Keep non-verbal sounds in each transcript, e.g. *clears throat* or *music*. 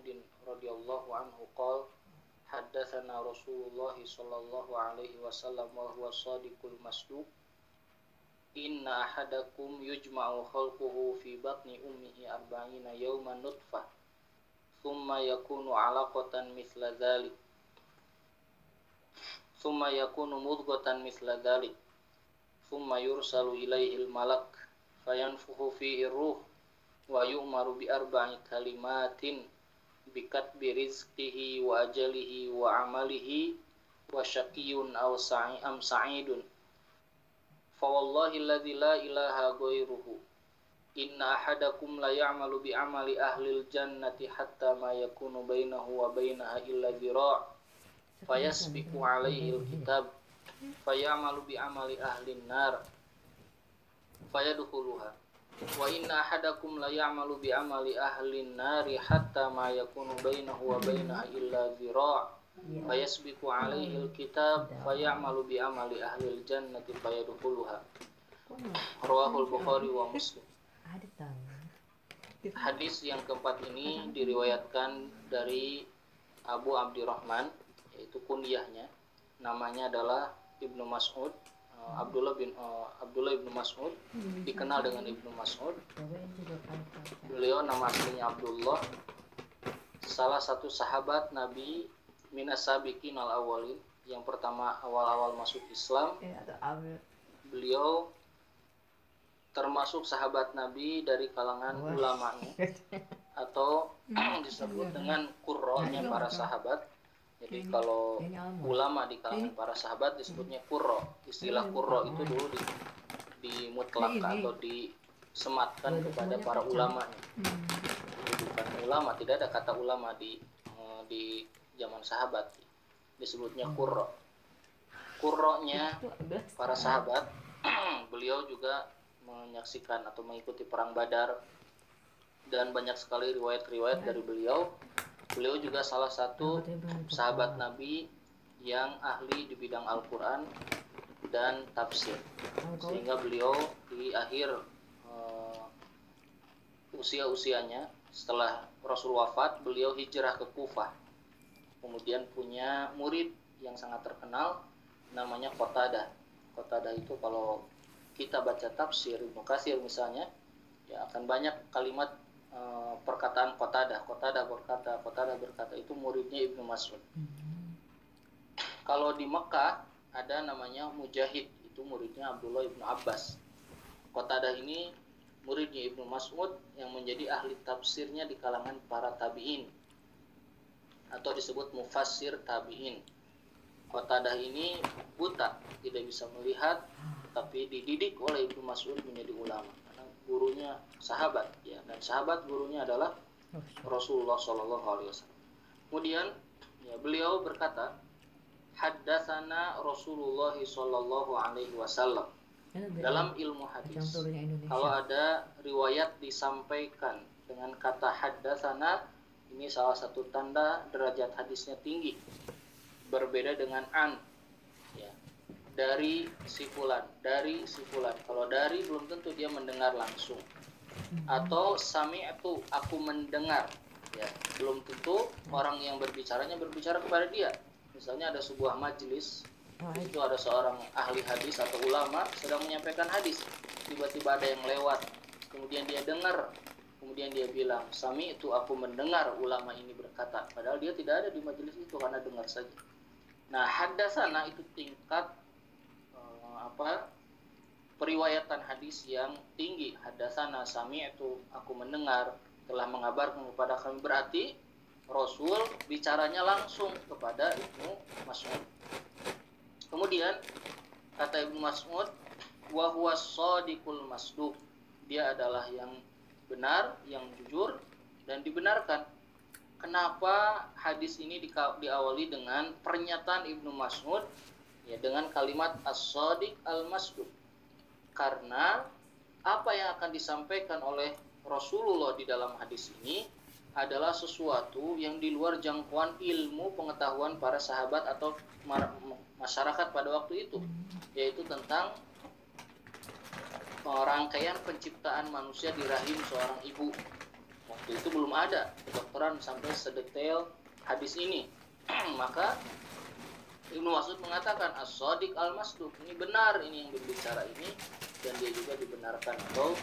Abi Abdurrahman Abdullah bin Mas'ud radhiyallahu anhu qala haddatsana Rasulullah sallallahu alaihi wasallam wa huwa shadiqul masduq. Inna ahadakum yujma'u khalquhu fi batni ummihi arba'ina yawman nutfah thumma yakunu 'alaqatan mithla dhalik. Thumma yakunu mudghatan mithla dhalik. Thumma yursalu ilaihi al-malak fayanfukhu fihi ruh wa yu'maru bi arba'i kalimatin bikatbi rizqihi wa ajalihi wa amalihi wa syaqiyun aw sa'i am sa'idun. Fa wallahi alladhi la ilaha ghairuhu. Inna ahadakum la ya'malu bi amali ahli jannati hatta ma yakunu bainahu wa bainaha illa dhira' fayasbiqu alaihi al-kitab. Fayamalu bi amali ahli nar fayadkhuluha wa inna ahadakum la ya'malu bi amali ahli nari hatta ma yakunu bainahu wa bainaha illa dhira' fayasbiqu alaihi alkitab fayamalu bi amali ahli aljannati fayadkhuluha rawahul bukhari wa muslim. Hadis yang keempat ini diriwayatkan dari Abu Abdurrahman yaitu kunyahnya. Namanya adalah Ibnu Mas'ud uh, Abdullah bin uh, Abdullah ibnu Mas'ud dikenal dengan Ibnu Mas'ud. Beliau nama aslinya Abdullah. Salah satu sahabat Nabi minas sabiqin al awalin yang pertama awal-awal masuk Islam. Beliau termasuk sahabat Nabi dari kalangan ulamanya *laughs* atau disebut dengan kurronya para sahabat jadi kalau ulama di kalangan para sahabat disebutnya kurro. Istilah kurro itu dulu di, dimutlakkan atau disematkan kepada para ulama. Jadi bukan ulama, tidak ada kata ulama di eh, di zaman sahabat. Disebutnya kurro. Kurronya para sahabat, *clears throat* beliau juga menyaksikan atau mengikuti perang Badar. Dan banyak sekali riwayat-riwayat dari beliau Beliau juga salah satu sahabat Nabi yang ahli di bidang Al-Quran dan tafsir. Sehingga beliau di akhir uh, usia-usianya setelah Rasul wafat, beliau hijrah ke Kufah. Kemudian punya murid yang sangat terkenal namanya Qatadah. Qatadah itu kalau kita baca tafsir Ibnu Katsir misalnya, ya akan banyak kalimat Eh, perkataan Qatadah. Qatadah berkata, Qatadah berkata itu muridnya Ibnu Mas'ud. Hmm. Kalau di Mekah ada namanya Mujahid, itu muridnya Abdullah Ibnu Abbas. Qatadah ini muridnya Ibnu Mas'ud yang menjadi ahli tafsirnya di kalangan para tabi'in atau disebut mufassir tabi'in. Qatadah ini buta, tidak bisa melihat, tapi dididik oleh Ibnu Mas'ud menjadi ulama gurunya sahabat ya. Dan sahabat gurunya adalah Rasulullah Shallallahu Alaihi Wasallam. Kemudian ya beliau berkata, haddatsana Rasulullah Shallallahu Alaihi Wasallam. Dalam ilmu hadis. Kalau ada riwayat disampaikan dengan kata haddatsana ini salah satu tanda derajat hadisnya tinggi. Berbeda dengan an. ya dari si fulan, dari si fulan. Kalau dari belum tentu dia mendengar langsung. Hmm. Atau sami itu aku mendengar, ya belum tentu orang yang berbicaranya berbicara kepada dia. Misalnya ada sebuah majelis, itu ada seorang ahli hadis atau ulama sedang menyampaikan hadis, tiba-tiba ada yang lewat, kemudian dia dengar, kemudian dia bilang, sami itu aku mendengar ulama ini berkata, padahal dia tidak ada di majelis itu karena dengar saja. Nah, hadasana itu tingkat apa periwayatan hadis yang tinggi. Hadasana sami itu aku mendengar telah mengabarkan kepada kami. Berarti Rasul bicaranya langsung kepada Ibnu Mas'ud. Kemudian kata Ibnu Mas'ud wa huwa shadiqul masduq. Dia adalah yang benar yang jujur dan dibenarkan. Kenapa hadis ini diawali dengan pernyataan Ibnu Mas'ud ya dengan kalimat as-sadiq al-masduq. Karena apa yang akan disampaikan oleh Rasulullah di dalam hadis ini adalah sesuatu yang di luar jangkauan ilmu pengetahuan para sahabat atau masyarakat pada waktu itu yaitu tentang rangkaian penciptaan manusia di rahim seorang ibu. Waktu itu belum ada kedokteran sampai sedetail hadis ini. *clears throat* Maka Ibnu Mas'ud mengatakan as-sadiq al-masduq ini benar ini yang berbicara ini dan dia juga dibenarkan atau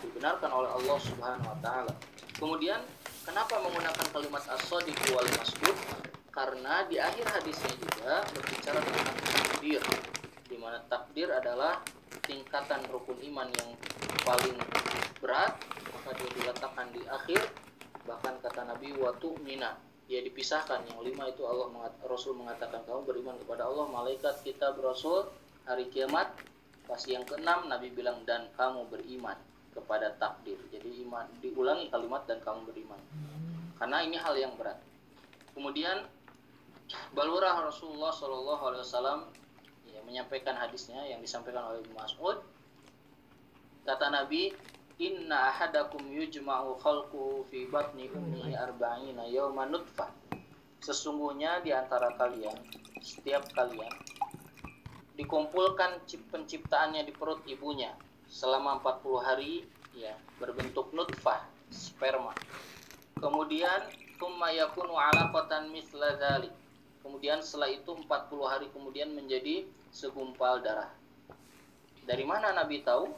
dibenarkan oleh Allah Subhanahu wa taala. Kemudian kenapa menggunakan kalimat as-sadiq wal masduq? Karena di akhir hadisnya juga berbicara tentang takdir di mana takdir adalah tingkatan rukun iman yang paling berat maka dia diletakkan di akhir bahkan kata Nabi watu mina dia dipisahkan. Yang lima itu Allah Rasul mengatakan kamu beriman kepada Allah malaikat kita berasul hari kiamat. Pas yang keenam Nabi bilang dan kamu beriman kepada takdir. Jadi iman diulangi kalimat dan kamu beriman. Karena ini hal yang berat. Kemudian balurah Rasulullah Shallallahu Alaihi Wasallam ya, menyampaikan hadisnya yang disampaikan oleh Mas'ud. Kata Nabi inna ahadakum yujma'u khalquhu fi batni ummihi arba'ina yawma nutfah sesungguhnya di antara kalian setiap kalian dikumpulkan penciptaannya di perut ibunya selama 40 hari ya berbentuk nutfah sperma. Kemudian thumma yakunu 'alaqatan mithla dzalik kemudian setelah itu 40 hari kemudian menjadi segumpal darah. Dari mana nabi tahu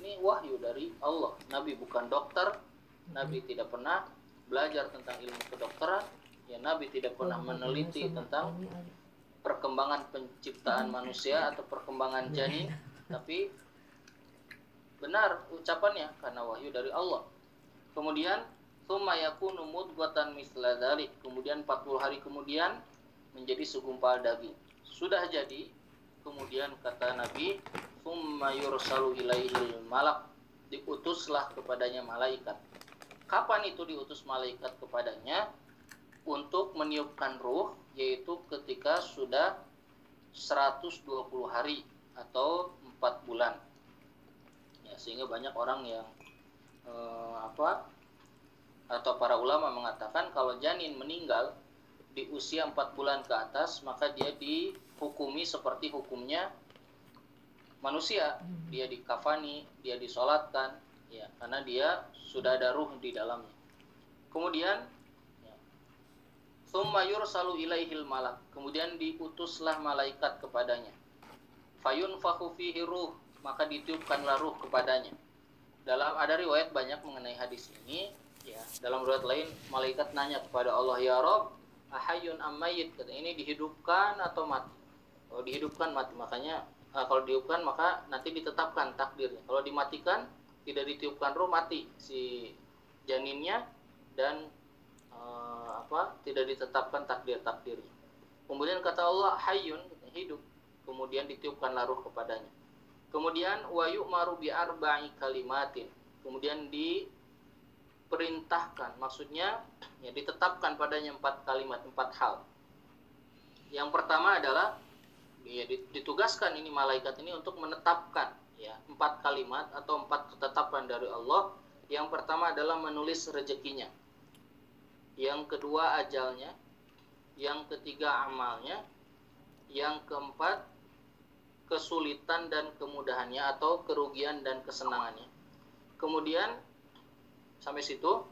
ini wahyu dari Allah. Nabi bukan dokter, Nabi tidak pernah belajar tentang ilmu kedokteran, ya Nabi tidak pernah meneliti tentang perkembangan penciptaan manusia atau perkembangan janin, tapi benar ucapannya karena wahyu dari Allah. Kemudian Thumma yakunu mudghatan misla. Kemudian 40 hari kemudian menjadi segumpal daging. Sudah jadi, kemudian kata Nabi, thumma yursalu ilaihil malak. Diutuslah kepadanya malaikat. Kapan itu diutus malaikat kepadanya? Untuk meniupkan ruh yaitu ketika sudah 120 hari atau 4 bulan. Ya sehingga banyak orang yang eh, apa atau para ulama mengatakan kalau janin meninggal di usia 4 bulan ke atas maka dia dihukumi seperti hukumnya manusia hmm. dia dikafani dia disolatkan ya karena dia sudah ada ruh di dalamnya kemudian ya, Thumma yursalu ilaihil malak. Kemudian diutuslah malaikat kepadanya. Fayun fihi ruh. Maka ditiupkanlah ruh kepadanya. Dalam ada riwayat banyak mengenai hadis ini. Ya, dalam riwayat lain malaikat nanya kepada Allah ya Rob, ahayun ammayit. Kata ini dihidupkan atau mati. Kalau dihidupkan mati. Makanya uh, kalau ditiupkan maka nanti ditetapkan takdirnya. Kalau dimatikan tidak ditiupkan roh mati si janinnya dan uh, apa tidak ditetapkan takdir takdirnya kemudian kata Allah hayyun hidup. Kemudian ditiupkan laruh kepadanya. Kemudian wayu maru bi arba'i kalimatin. Kemudian diperintahkan maksudnya ya ditetapkan padanya empat kalimat empat hal. Yang pertama adalah ya ditugaskan ini malaikat ini untuk menetapkan ya empat kalimat atau empat ketetapan dari Allah. Yang pertama adalah menulis rezekinya. Yang kedua ajalnya. Yang ketiga amalnya. Yang keempat kesulitan dan kemudahannya atau kerugian dan kesenangannya. Kemudian sampai situ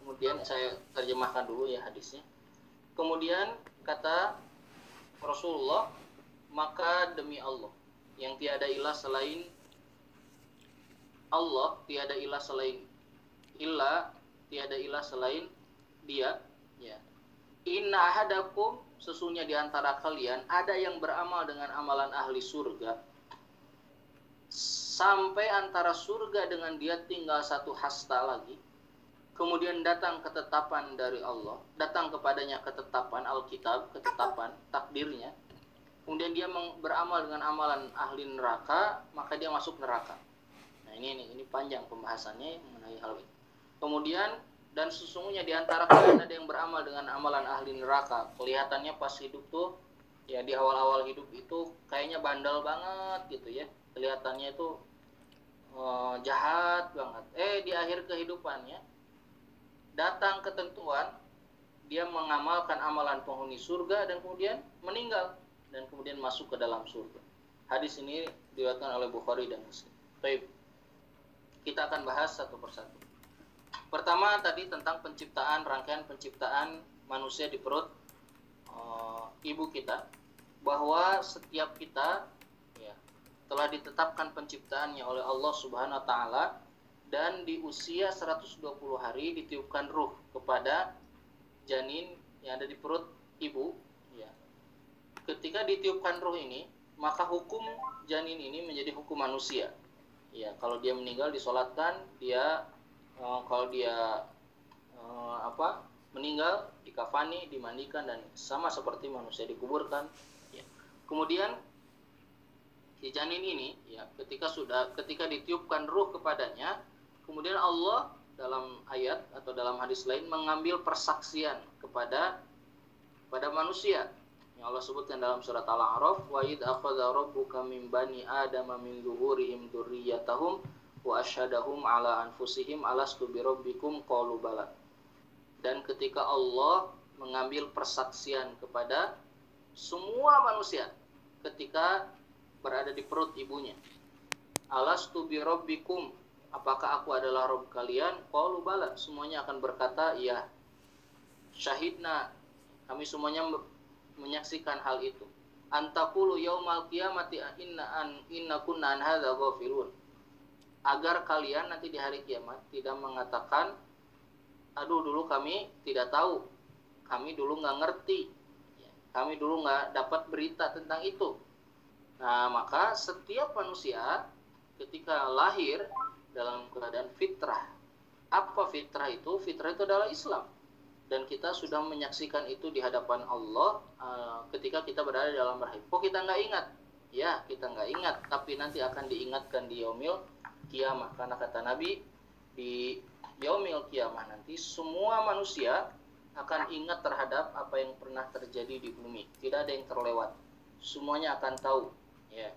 kemudian saya terjemahkan dulu ya hadisnya. Kemudian kata Rasulullah maka demi Allah yang tiada ilah selain Allah tiada ilah selain ilah tiada ilah selain dia ya. Inna ahadakum sesungguhnya di antara kalian ada yang beramal dengan amalan ahli surga sampai antara surga dengan dia tinggal satu hasta lagi kemudian datang ketetapan dari Allah datang kepadanya ketetapan Alkitab ketetapan takdirnya kemudian dia beramal dengan amalan ahli neraka, maka dia masuk neraka. Nah ini ini, ini panjang pembahasannya mengenai hal ini. Kemudian dan sesungguhnya di antara kalian ada yang beramal dengan amalan ahli neraka. Kelihatannya pas hidup tuh ya di awal-awal hidup itu kayaknya bandel banget gitu ya. Kelihatannya itu uh, jahat banget. Eh di akhir kehidupannya datang ketentuan dia mengamalkan amalan penghuni surga dan kemudian meninggal dan kemudian masuk ke dalam surga. Hadis ini diriwayatkan oleh Bukhari dan Muslim. Baik. kita akan bahas satu persatu. Pertama tadi tentang penciptaan rangkaian penciptaan manusia di perut uh, ibu kita bahwa setiap kita ya telah ditetapkan penciptaannya oleh Allah Subhanahu wa taala dan di usia 120 hari ditiupkan ruh kepada janin yang ada di perut ibu ya. Ketika ditiupkan ruh ini, maka hukum janin ini menjadi hukum manusia. Ya, kalau dia meninggal disolatkan, dia uh, kalau dia uh, apa? meninggal dikafani, dimandikan dan sama seperti manusia dikuburkan. Ya. Kemudian si janin ini ya ketika sudah ketika ditiupkan ruh kepadanya kemudian Allah dalam ayat atau dalam hadis lain mengambil persaksian kepada pada manusia. Yang Allah sebutkan dalam surat Al-A'raf wa id akhadha rabbuka min bani adama min zuhurihim dzurriyyatahum wa asyhadahum ala anfusihim alastu bi rabbikum? Qalu bala. Dan ketika Allah mengambil persaksian kepada semua manusia ketika berada di perut ibunya alastu bi rabbikum apakah aku adalah Rob kalian? Qalu bala, semuanya akan berkata, ya. Syahidna, kami semuanya menyaksikan hal itu. Antakulu yaumal qiyamati inna an inna kunna an hadza. Agar kalian nanti di hari kiamat tidak mengatakan, aduh dulu kami tidak tahu, kami dulu nggak ngerti, ya, kami dulu nggak dapat berita tentang itu. Nah maka setiap manusia ketika lahir dalam keadaan fitrah. Apa fitrah itu? Fitrah itu adalah Islam. Dan kita sudah menyaksikan itu di hadapan Allah uh, ketika kita berada dalam rahim. Kok kita nggak ingat? Ya, kita nggak ingat. Tapi nanti akan diingatkan di yaumil kiamah. Karena kata Nabi, di yaumil kiamah nanti semua manusia akan ingat terhadap apa yang pernah terjadi di bumi. Tidak ada yang terlewat. Semuanya akan tahu. Ya,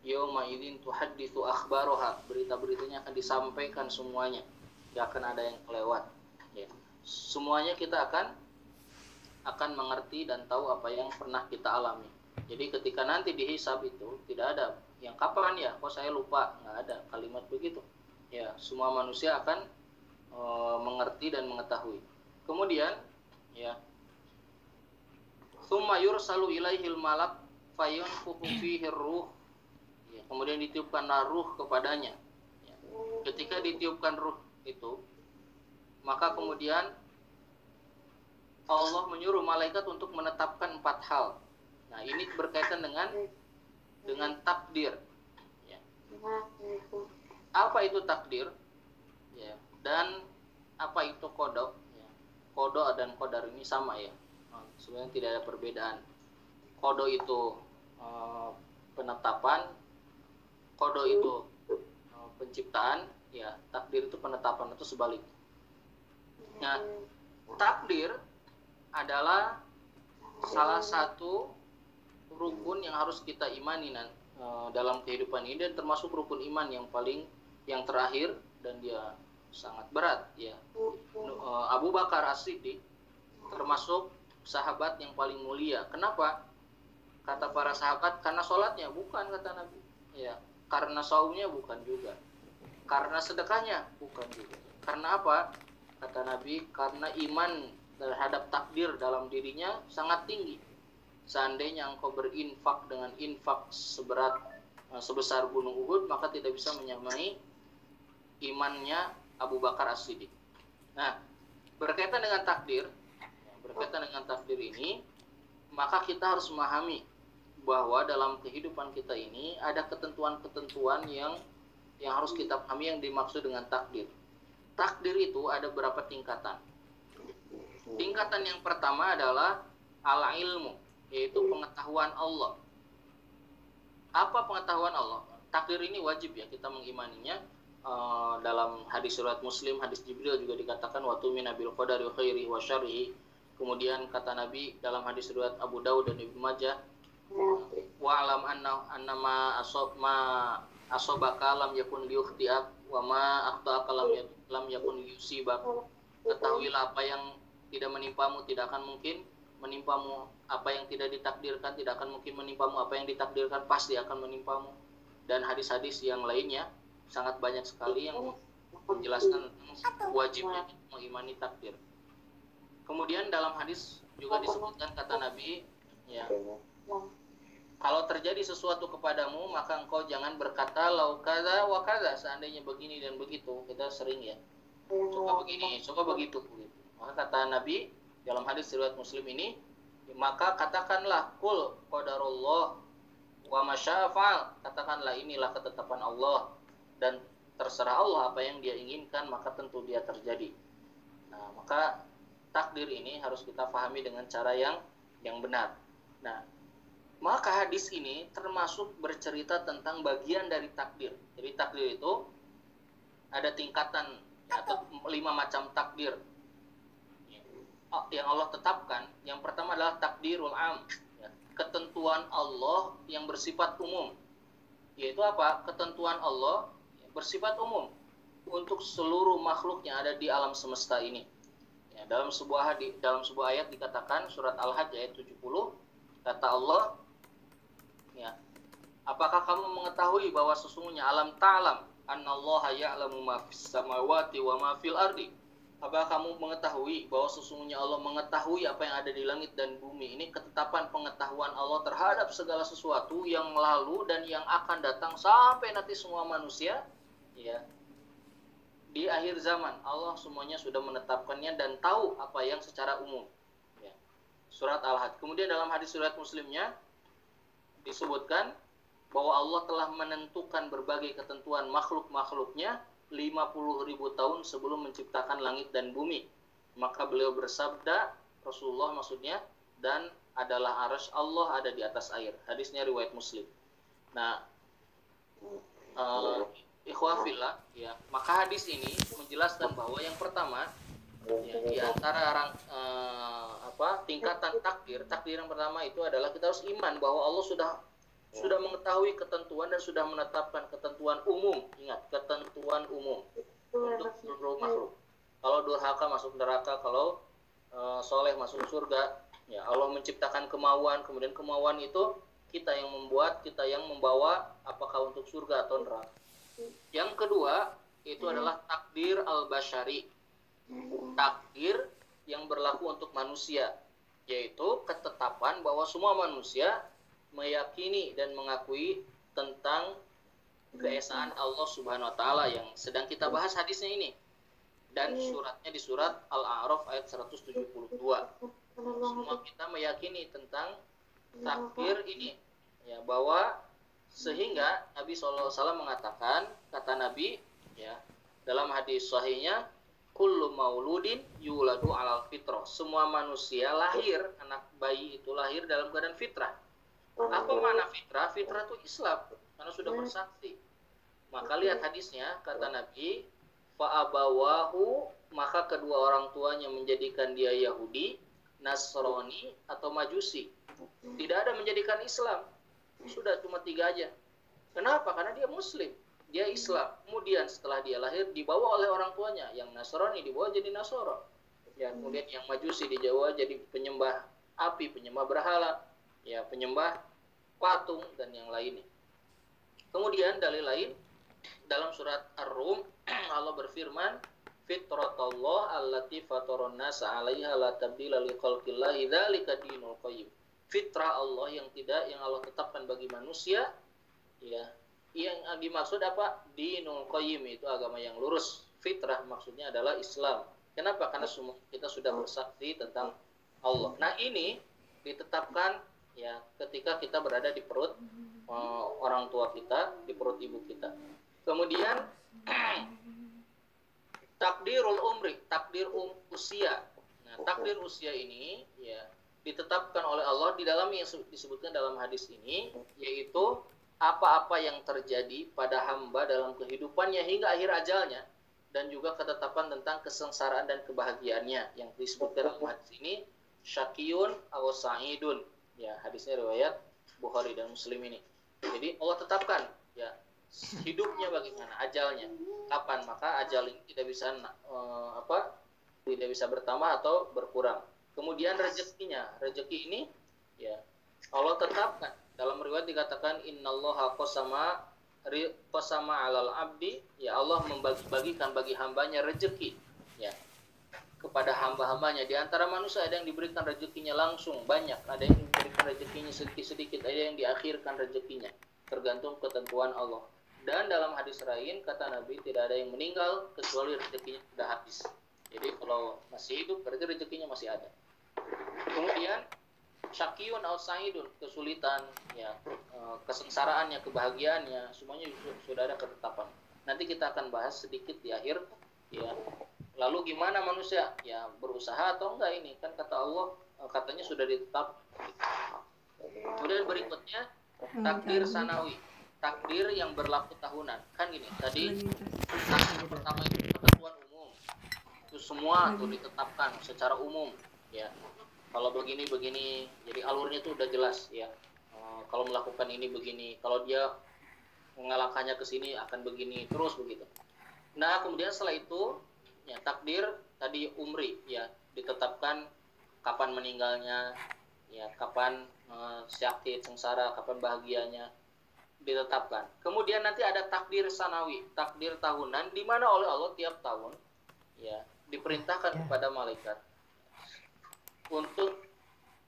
Yawma idin tuhaddithu akhbaroha. Berita-beritanya akan disampaikan semuanya. Tidak akan ada yang kelewat. Ya. semuanya kita akan akan mengerti dan tahu apa yang pernah kita alami. Jadi ketika nanti dihisab itu tidak ada. Yang kapan ya? Kok saya lupa. Nggak ada kalimat begitu. Ya semua manusia akan e, mengerti dan mengetahui. Kemudian ya. Summa yursalu ilaihil malak fayunfuhu fihi ruh kemudian ditiupkan ruh kepadanya. Ya. Ketika ditiupkan ruh itu, maka kemudian Allah menyuruh malaikat untuk menetapkan empat hal. Nah, ini berkaitan dengan dengan takdir. Ya. Apa itu takdir? Ya. Dan apa itu kodok? Kodok dan kodar ini sama ya. Nah, sebenarnya tidak ada perbedaan. Kodok itu uh, penetapan, kodo itu uh, penciptaan ya takdir itu penetapan itu sebalik nah takdir adalah salah satu rukun yang harus kita imani nan, uh, dalam kehidupan ini dan termasuk rukun iman yang paling yang terakhir dan dia sangat berat ya. Uh, Abu Bakar As-Siddiq termasuk sahabat yang paling mulia. Kenapa? Kata para sahabat karena sholatnya. Bukan kata Nabi. Ya karena saumnya bukan juga. Karena sedekahnya bukan juga. Karena apa? Kata Nabi karena iman terhadap takdir dalam dirinya sangat tinggi. Seandainya engkau berinfak dengan infak seberat eh, sebesar gunung Uhud maka tidak bisa menyamai imannya Abu Bakar As-Siddiq. Nah berkaitan dengan takdir berkaitan dengan takdir ini maka kita harus memahami bahwa dalam kehidupan kita ini ada ketentuan-ketentuan yang yang harus kita pahami yang dimaksud dengan takdir. Takdir itu ada berapa tingkatan. Tingkatan yang pertama adalah ala ilmu, yaitu pengetahuan Allah. Apa pengetahuan Allah? Takdir ini wajib ya kita mengimaninya. Uh, dalam hadis surat Muslim, hadis Jibril juga dikatakan waktu minabil qadari khairi. Kemudian kata Nabi dalam hadis riwayat Abu Dawud dan Ibnu Majah wa alam anna annama asob ma asobaka lam yakun liukhtiak wa ma akhtaka lam lam yakun yusibak ketahuilah apa yang tidak menimpamu tidak akan mungkin menimpamu. Apa yang tidak ditakdirkan tidak akan mungkin menimpamu. Apa yang ditakdirkan pasti akan menimpamu. Dan hadis-hadis yang lainnya sangat banyak sekali yang menjelaskan wajibnya mengimani takdir. Kemudian dalam hadis juga disebutkan kata Nabi, ya, kalau terjadi sesuatu kepadamu maka engkau jangan berkata lau kada seandainya begini dan begitu kita sering ya. Suka begini suka begitu. Maka kata Nabi dalam hadis riwayat Muslim ini maka katakanlah kul qadarullah wa masyafal katakanlah inilah ketetapan Allah dan terserah Allah apa yang dia inginkan maka tentu dia terjadi. Nah maka takdir ini harus kita pahami dengan cara yang yang benar. Nah maka hadis ini termasuk bercerita tentang bagian dari takdir. Jadi takdir itu ada tingkatan atau lima macam takdir oh, yang Allah tetapkan. Yang pertama adalah takdirul am, ya, ketentuan Allah yang bersifat umum. Yaitu apa? Ketentuan Allah bersifat umum untuk seluruh makhluk yang ada di alam semesta ini. Ya, dalam sebuah dalam sebuah ayat dikatakan surat Al-Hajj ayat 70 kata Allah apakah kamu mengetahui bahwa sesungguhnya alam ta'lam annallaha ya'lamu ma fis samawati wa ma fil ardi? Apakah kamu mengetahui bahwa sesungguhnya Allah mengetahui apa yang ada di langit dan bumi? Ini ketetapan pengetahuan Allah terhadap segala sesuatu yang lalu dan yang akan datang sampai nanti semua manusia. Ya di akhir zaman Allah semuanya sudah menetapkannya dan tahu apa yang secara umum. Ya. surat al-had. Kemudian dalam hadis surat muslimnya disebutkan bahwa Allah telah menentukan berbagai ketentuan makhluk-makhluknya 50 ribu tahun sebelum menciptakan langit dan bumi. Maka beliau bersabda, Rasulullah maksudnya, dan adalah arash Allah ada di atas air. Hadisnya riwayat Muslim. Nah, uh, ikhwafillah, ya, maka hadis ini menjelaskan bahwa yang pertama ya, di antara orang uh, apa tingkatan takdir. Takdir yang pertama itu adalah kita harus iman bahwa Allah sudah sudah mengetahui ketentuan dan sudah menetapkan ketentuan umum. Ingat ketentuan umum untuk seluruh makhluk. Kalau durhaka masuk neraka kalau uh, soleh masuk surga ya Allah menciptakan kemauan. Kemudian kemauan itu kita yang membuat kita yang membawa apakah untuk surga atau neraka. Yang kedua itu adalah takdir al bashari takdir yang berlaku untuk manusia yaitu ketetapan bahwa semua manusia meyakini dan mengakui tentang keesaan Allah Subhanahu wa taala yang sedang kita bahas hadisnya ini dan suratnya di surat Al-A'raf ayat 172. Semua kita meyakini tentang takdir ini ya bahwa sehingga Nabi SAW mengatakan kata Nabi ya dalam hadis sahihnya kullu mauludin yuladu alal fitrah. Semua manusia lahir, anak bayi itu lahir dalam keadaan fitrah. Apa mana fitrah? Fitrah itu Islam, karena sudah bersaksi. Maka lihat hadisnya, kata Nabi, fa'abawahu, maka kedua orang tuanya menjadikan dia Yahudi, Nasrani, atau Majusi. Tidak ada menjadikan Islam. Sudah cuma tiga aja. Kenapa? Karena dia Muslim dia Islam. Kemudian setelah dia lahir dibawa oleh orang tuanya. Yang Nasrani dibawa jadi Nasoro. Ya, kemudian yang Majusi dibawa jadi penyembah api, penyembah berhala, ya penyembah patung dan yang lainnya. Kemudian dalil lain dalam surat Ar-Rum *clears throat* Allah berfirman fitratallah allati fataron nasa 'alaiha la tabdila li khalqillahi dzalika dinul qayyim. Fitrah Allah yang tidak yang Allah tetapkan bagi manusia ya yang dimaksud apa? Dinul qayyim itu agama yang lurus. Fitrah maksudnya adalah Islam. Kenapa? Karena semua kita sudah bersaksi tentang Allah. Nah ini ditetapkan ya ketika kita berada di perut uh, orang tua kita di perut ibu kita. Kemudian *clears throat* takdirul umri takdir um, usia. Nah takdir usia ini ya ditetapkan oleh Allah di dalam yang disebutkan dalam hadis ini yaitu apa-apa yang terjadi pada hamba dalam kehidupannya hingga akhir ajalnya dan juga ketetapan tentang kesengsaraan dan kebahagiaannya yang disebutkan dalam hadis ini syakiyun atau sa'idun. Ya hadisnya riwayat Bukhari dan Muslim ini. Jadi Allah tetapkan ya hidupnya bagaimana ajalnya. Kapan? Maka ajal ini tidak bisa uh, apa tidak bisa bertambah atau berkurang. Kemudian rezekinya. Rezeki ini ya Allah tetapkan dalam riwayat dikatakan innallaha qasama pesama alal abdi. Ya Allah membagi-bagikan bagi hambanya rezeki ya. Kepada hamba-hambanya. Di antara manusia ada yang diberikan rezekinya langsung banyak. Ada yang diberikan rezekinya sedikit-sedikit ada yang diakhirkan rezekinya tergantung ketentuan Allah. Dan dalam hadis lain kata Nabi tidak ada yang meninggal kecuali rezekinya sudah habis. Jadi kalau masih hidup berarti rezekinya masih ada. Kemudian syakiyun al sa'idun kesulitan ya eh, kesengsaraannya kebahagiaannya semuanya sudah ada ketetapan. Nanti kita akan bahas sedikit di akhir ya. Lalu gimana manusia? Ya berusaha atau enggak ini? Kan kata Allah eh, katanya sudah ditetap. Kemudian berikutnya takdir sanawi. Takdir yang berlaku tahunan. Kan gini tadi takdir pertama itu ketentuan umum. Itu semua tuh ditetapkan secara umum ya kalau begini begini jadi alurnya itu udah jelas ya. Uh, kalau melakukan ini begini kalau dia mengalahkannya ke sini akan begini terus begitu. Nah kemudian setelah itu ya takdir tadi umri ya ditetapkan kapan meninggalnya ya kapan uh, sakit sengsara kapan bahagianya ditetapkan. Kemudian nanti ada takdir sanawi takdir tahunan di mana oleh Allah tiap tahun ya diperintahkan ya. kepada malaikat untuk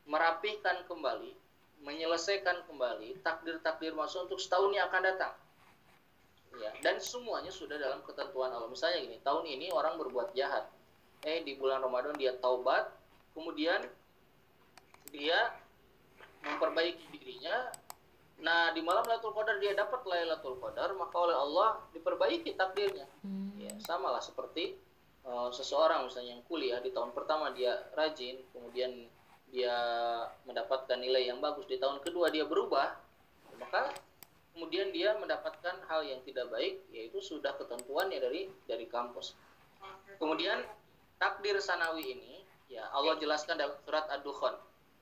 merapihkan kembali, menyelesaikan kembali takdir-takdir masuk untuk setahun yang akan datang. Ya, dan semuanya sudah dalam ketentuan Allah. Misalnya gini, tahun ini orang berbuat jahat. Eh di bulan Ramadan dia taubat, kemudian dia memperbaiki dirinya. Nah, di malam Lailatul Qadar dia dapat Lailatul Qadar, maka oleh Allah diperbaiki takdirnya. Hmm. Ya, samalah seperti uh, seseorang misalnya yang kuliah di tahun pertama dia rajin kemudian dia mendapatkan nilai yang bagus di tahun kedua dia berubah maka kemudian dia mendapatkan hal yang tidak baik yaitu sudah ketentuannya dari dari kampus. Kemudian takdir sanawi ini ya Allah jelaskan dalam surat ad-dukhan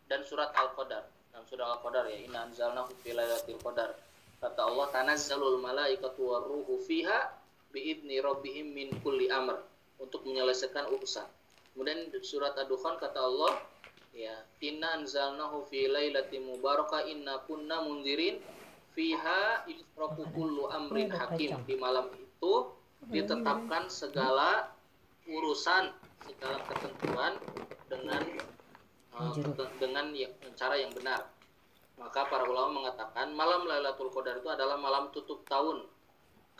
dan surat al-qadar. Dalam surat al-qadar ya inna anzalnahu fi lailatul qadar. Kata Allah tanazzalul malaikatu waruhu fiha biidni rabbihim min kulli amr untuk menyelesaikan urusan. Kemudian surat Ad-Dukhan kata Allah, ya, "Inna anzalnahu fi lailatin mubarakah inna kunna mundirin fiha yusrafu kullu amrin hakim." Di malam itu ditetapkan segala urusan, segala ketentuan dengan uh, dengan ya, cara yang benar. Maka para ulama mengatakan malam Lailatul Qadar itu adalah malam tutup tahun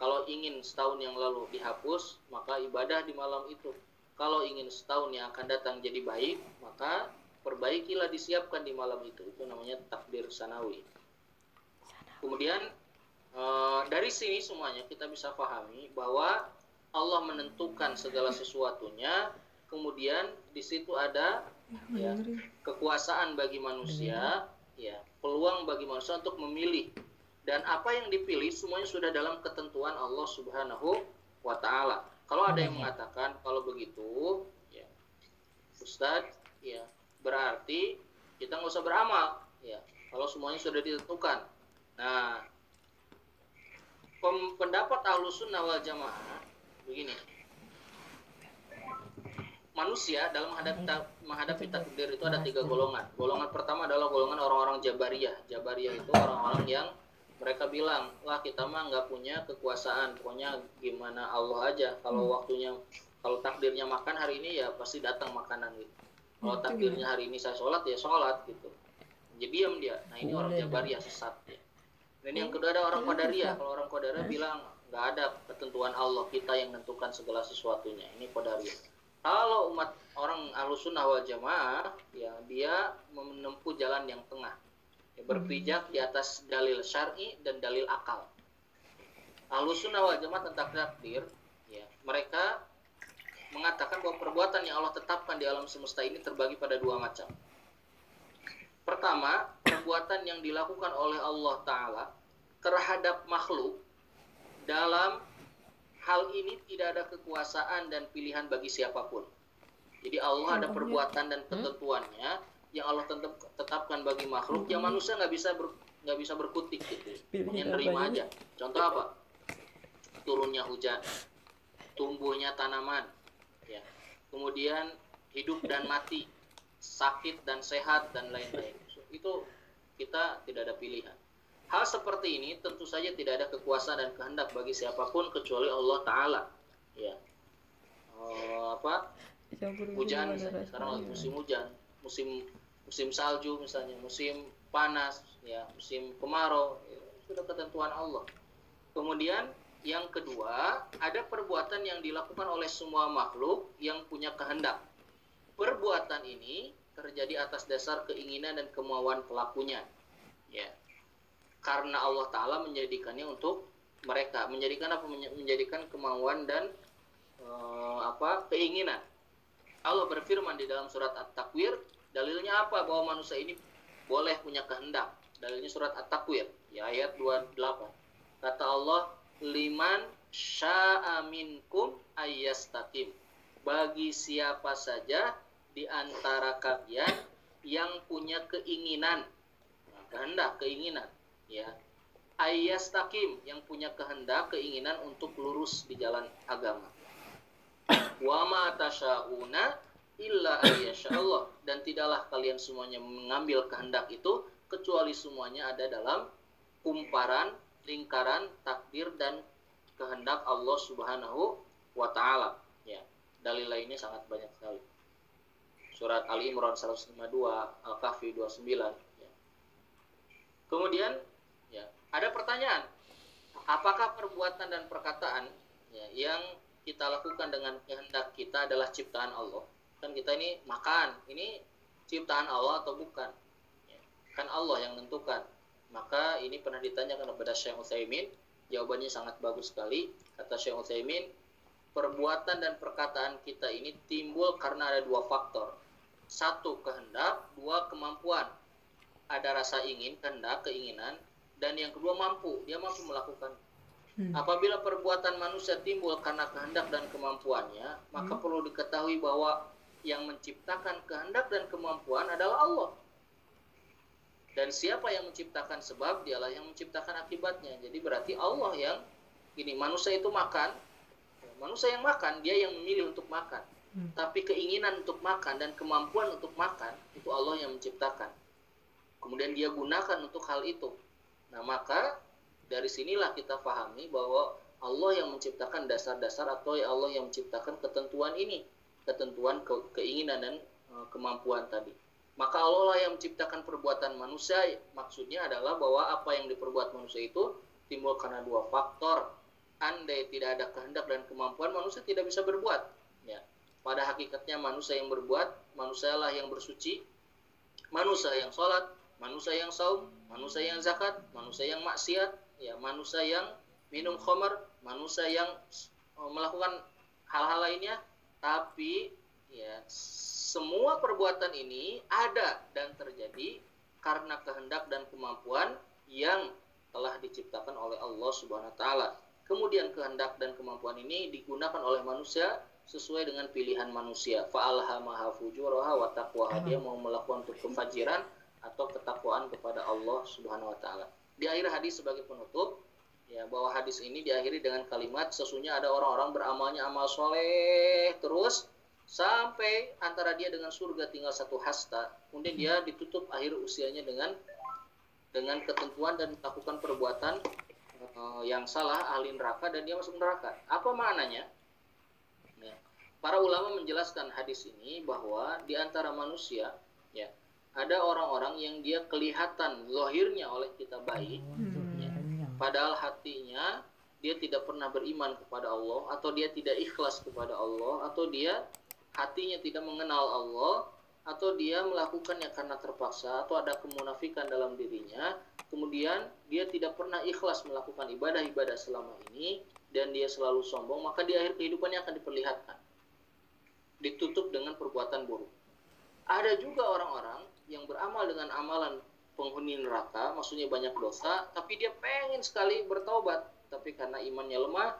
kalau ingin setahun yang lalu dihapus, maka ibadah di malam itu. Kalau ingin setahun yang akan datang jadi baik, maka perbaikilah disiapkan di malam itu. Itu namanya takdir sanawi. Kemudian e, dari sini semuanya kita bisa pahami bahwa Allah menentukan segala sesuatunya. Kemudian di situ ada ya, kekuasaan bagi manusia, ya peluang bagi manusia untuk memilih dan apa yang dipilih semuanya sudah dalam ketentuan Allah Subhanahu wa taala. Kalau ada yang mengatakan kalau begitu, ya Ustadz, ya berarti kita nggak usah beramal, ya kalau semuanya sudah ditentukan. Nah, pendapat ahlus sunnah wal jamaah begini, manusia dalam menghadapi, menghadapi takdir itu ada tiga golongan. Golongan pertama adalah golongan orang-orang Jabariyah. Jabariyah itu orang-orang yang mereka bilang lah kita mah nggak punya kekuasaan. Pokoknya gimana Allah aja. Kalau hmm. waktunya kalau takdirnya makan hari ini ya pasti datang makanan gitu. Kalau takdirnya hari ini saya sholat ya sholat gitu. Jadi diam dia. Nah ini orang Jabariyah sesat ya dan yang kedua ada orang Qadariyah. kalau orang Qadariyah bilang nggak ada ketentuan Allah kita yang menentukan segala sesuatunya. Ini Qadariyah. Kalau umat orang Ahlussunnah wal Jamaah ya dia menempuh jalan yang tengah. ya, berpijak di atas dalil syar'i dan dalil akal. Ahlussunnah wal jamaah tentang takdir, ya, mereka mengatakan bahwa perbuatan yang Allah tetapkan di alam semesta ini terbagi pada dua macam. Pertama, perbuatan yang dilakukan oleh Allah Ta'ala terhadap makhluk dalam hal ini tidak ada kekuasaan dan pilihan bagi siapa pun. Jadi Allah ada perbuatan dan ketentuannya yang Allah tetap, tetapkan bagi makhluk yang manusia nggak bisa ber, nggak bisa berkutik gitu. Yang nerima aja. Contoh apa? Turunnya hujan tumbuhnya tanaman ya. Kemudian hidup dan mati sakit dan sehat dan lain-lain. Itu kita tidak ada pilihan. Hal seperti ini tentu saja tidak ada kekuasaan dan kehendak bagi siapa pun kecuali Allah Taala. Ya, uh, apa? Hujan misalnya. Sekarang lagi musim hujan, musim musim salju misalnya, musim panas, ya, musim kemarau, ya, sudah ketentuan Allah. Kemudian yang kedua, ada perbuatan yang dilakukan oleh semua makhluk yang punya kehendak. Perbuatan ini terjadi atas dasar keinginan dan kemauan pelakunya. Ya karena Allah Taala menjadikannya untuk mereka menjadikan apa menjadikan kemauan dan uh, apa keinginan Allah berfirman di dalam surat At-Takwir dalilnya apa? Bahwa manusia ini boleh punya kehendak. Dalilnya surat At-Takwir ya ayat 28 kata Allah liman sya'a minkum ayyastakim bagi siapa saja di antara kalian yang punya keinginan nah, kehendak keinginan ya ayas takim yang punya kehendak keinginan untuk lurus di jalan agama. Wa ma tasyauna illa Allah dan tidaklah kalian semuanya mengambil kehendak itu kecuali semuanya ada dalam kumparan lingkaran takdir dan kehendak Allah Subhanahu wa taala ya dalil lainnya sangat banyak sekali surat Ali Imran 152 Al-Kahfi 29 ya. kemudian ada pertanyaan, apakah perbuatan dan perkataan ya, yang kita lakukan dengan kehendak kita adalah ciptaan Allah? Kan kita ini makan, ini ciptaan Allah atau bukan? Kan Allah yang menentukan. Maka ini pernah ditanyakan kepada Syekh Utsaimin, jawabannya sangat bagus sekali. Kata Syekh Utsaimin, perbuatan dan perkataan kita ini timbul karena ada dua faktor. Satu kehendak, dua kemampuan. Ada rasa ingin, kehendak, keinginan, dan yang kedua mampu dia mampu melakukan hmm. apabila perbuatan manusia timbul karena kehendak dan kemampuannya maka hmm. perlu diketahui bahwa yang menciptakan kehendak dan kemampuan adalah Allah. Dan siapa yang menciptakan sebab dialah yang menciptakan akibatnya. Jadi berarti Allah yang ini manusia itu makan. Manusia yang makan dia yang memilih untuk makan. Hmm. tapi keinginan untuk makan dan kemampuan untuk makan itu Allah yang menciptakan. Kemudian dia gunakan untuk hal itu. Nah, maka dari sinilah kita pahami bahwa Allah yang menciptakan dasar-dasar atau Allah yang menciptakan ketentuan ini, ketentuan ke keinginan dan e, kemampuan tadi. Maka Allah lah yang menciptakan perbuatan manusia, maksudnya adalah bahwa apa yang diperbuat manusia itu timbul karena dua faktor. Andai tidak ada kehendak dan kemampuan, manusia tidak bisa berbuat. Ya. Pada hakikatnya manusia yang berbuat, manusialah yang bersuci, manusia yang sholat, manusia yang saum, manusia yang zakat, manusia yang maksiat, ya manusia yang minum khamar, manusia yang oh, melakukan hal-hal lainnya, tapi ya semua perbuatan ini ada dan terjadi karena kehendak dan kemampuan yang telah diciptakan oleh Allah Subhanahu wa taala. Kemudian kehendak dan kemampuan ini digunakan oleh manusia sesuai dengan pilihan manusia. Fa'alhamaha fujuraha wa taqwaha. Dia mau melakukan untuk kefajiran atau ketakwaan kepada Allah Subhanahu wa taala. Di akhir hadis sebagai penutup ya bahwa hadis ini diakhiri dengan kalimat sesungguhnya ada orang-orang beramalnya amal soleh terus sampai antara dia dengan surga tinggal satu hasta kemudian dia ditutup akhir usianya dengan dengan ketentuan dan melakukan perbuatan uh, yang salah ahli neraka dan dia masuk neraka apa maknanya ya. para ulama menjelaskan hadis ini bahwa di antara manusia ya ada orang-orang yang dia kelihatan lohirnya oleh kita baik hmm. Padahal hatinya dia tidak pernah beriman kepada Allah atau dia tidak ikhlas kepada Allah atau dia hatinya tidak mengenal Allah atau dia melakukannya karena terpaksa atau ada kemunafikan dalam dirinya kemudian dia tidak pernah ikhlas melakukan ibadah-ibadah selama ini dan dia selalu sombong maka di akhir kehidupannya akan diperlihatkan. Ditutup dengan perbuatan buruk. Ada juga orang-orang yang beramal dengan amalan penghuni neraka, maksudnya banyak dosa, tapi dia pengen sekali bertobat, tapi karena imannya lemah,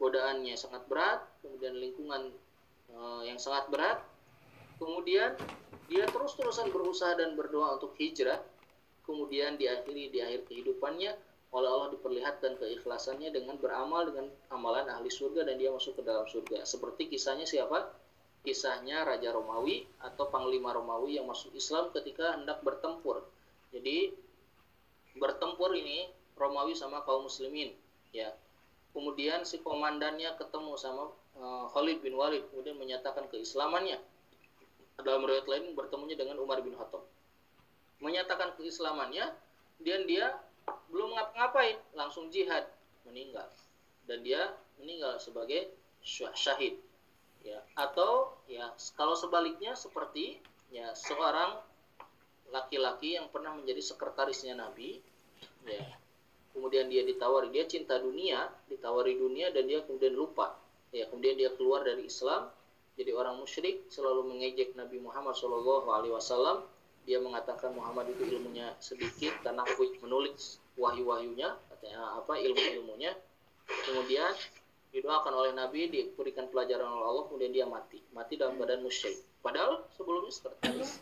godaannya sangat berat, kemudian lingkungan uh, yang sangat berat, kemudian dia terus-terusan berusaha dan berdoa untuk hijrah, kemudian diakhiri di akhir kehidupannya oleh Allah diperlihatkan keikhlasannya dengan beramal dengan amalan ahli surga dan dia masuk ke dalam surga. Seperti kisahnya siapa? kisahnya Raja Romawi atau Panglima Romawi yang masuk Islam ketika hendak bertempur. Jadi bertempur ini Romawi sama kaum muslimin ya. Kemudian si komandannya ketemu sama uh, Khalid bin Walid kemudian menyatakan keislamannya. Dalam riwayat lain bertemunya dengan Umar bin Khattab. Menyatakan keislamannya dan dia belum ngapa-ngapain langsung jihad meninggal. Dan dia meninggal sebagai syahid ya. Atau ya kalau sebaliknya seperti ya seorang laki-laki yang pernah menjadi sekretarisnya Nabi ya. Kemudian dia ditawari dia cinta dunia ditawari dunia dan dia kemudian lupa ya. Kemudian dia keluar dari Islam jadi orang musyrik selalu mengejek Nabi Muhammad Shallallahu Alaihi Wasallam. Dia mengatakan Muhammad itu ilmunya sedikit karena menulis wahyu-wahyunya katanya apa ilmu-ilmunya. Kemudian didoakan oleh Nabi diberikan pelajaran oleh Allah kemudian dia mati mati dalam badan musyrik. Padahal sebelumnya sekretaris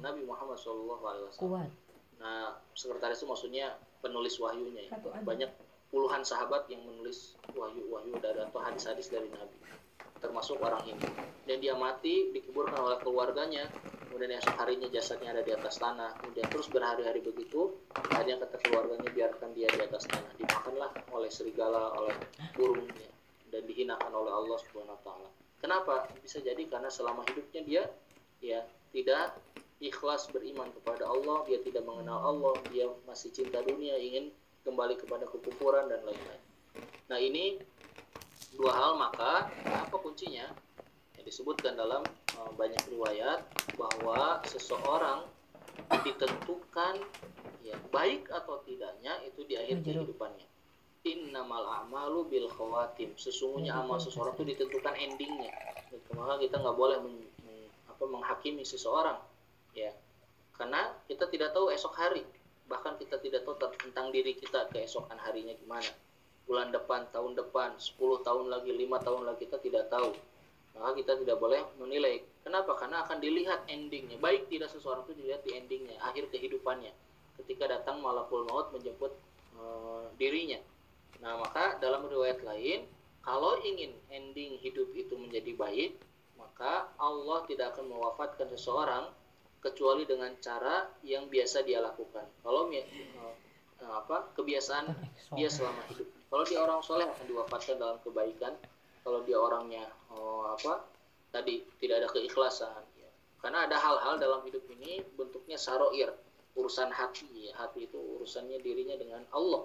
Nabi Muhammad Alaihi Wasallam. Nah sekretaris itu maksudnya penulis wahyunya. Ya. banyak puluhan sahabat yang menulis wahyu-wahyu dari atau hadis-hadis dari Nabi. Termasuk orang ini. Dan dia mati dikuburkan oleh keluarganya. Kemudian esok harinya jasadnya ada di atas tanah. Kemudian terus berhari-hari begitu akhirnya kata keluarganya biarkan dia di atas tanah. Dimakanlah oleh serigala oleh burung ya, dan dihinakan oleh Allah subhanahu wa taala. Kenapa? Bisa jadi karena selama hidupnya dia ya tidak ikhlas beriman kepada Allah dia tidak mengenal Allah dia masih cinta dunia ingin kembali kepada kekufuran dan lain-lain. Nah ini dua hal maka apa kuncinya? Yang disebutkan dalam uh, banyak riwayat bahwa seseorang ditentukan ya baik atau tidaknya itu di akhir kehidupannya. Innamal a'malu bil khawatim. Sesungguhnya amal seseorang itu ditentukan endingnya. Maka kita nggak boleh men, men, apa menghakimi seseorang ya karena kita tidak tahu esok hari bahkan kita tidak tahu tentang diri kita keesokan harinya gimana bulan depan, tahun depan, 10 tahun lagi, lima tahun lagi kita tidak tahu. Maka kita tidak boleh menilai. Kenapa? Karena akan dilihat endingnya. Baik tidak seseorang itu dilihat di endingnya, akhir kehidupannya. Ketika datang malakul maut menjemput uh, dirinya. Nah, maka dalam riwayat lain, kalau ingin ending hidup itu menjadi baik, maka Allah tidak akan mewafatkan seseorang kecuali dengan cara yang biasa dia lakukan. Kalau uh, apa kebiasaan dia selama hidup. Kalau dia orang soleh akan diwafatkan dalam kebaikan. Kalau dia orangnya oh, apa tadi tidak ada keikhlasan ya. karena ada hal-hal dalam hidup ini bentuknya saroir urusan hati. Ya. hati itu urusannya dirinya dengan Allah.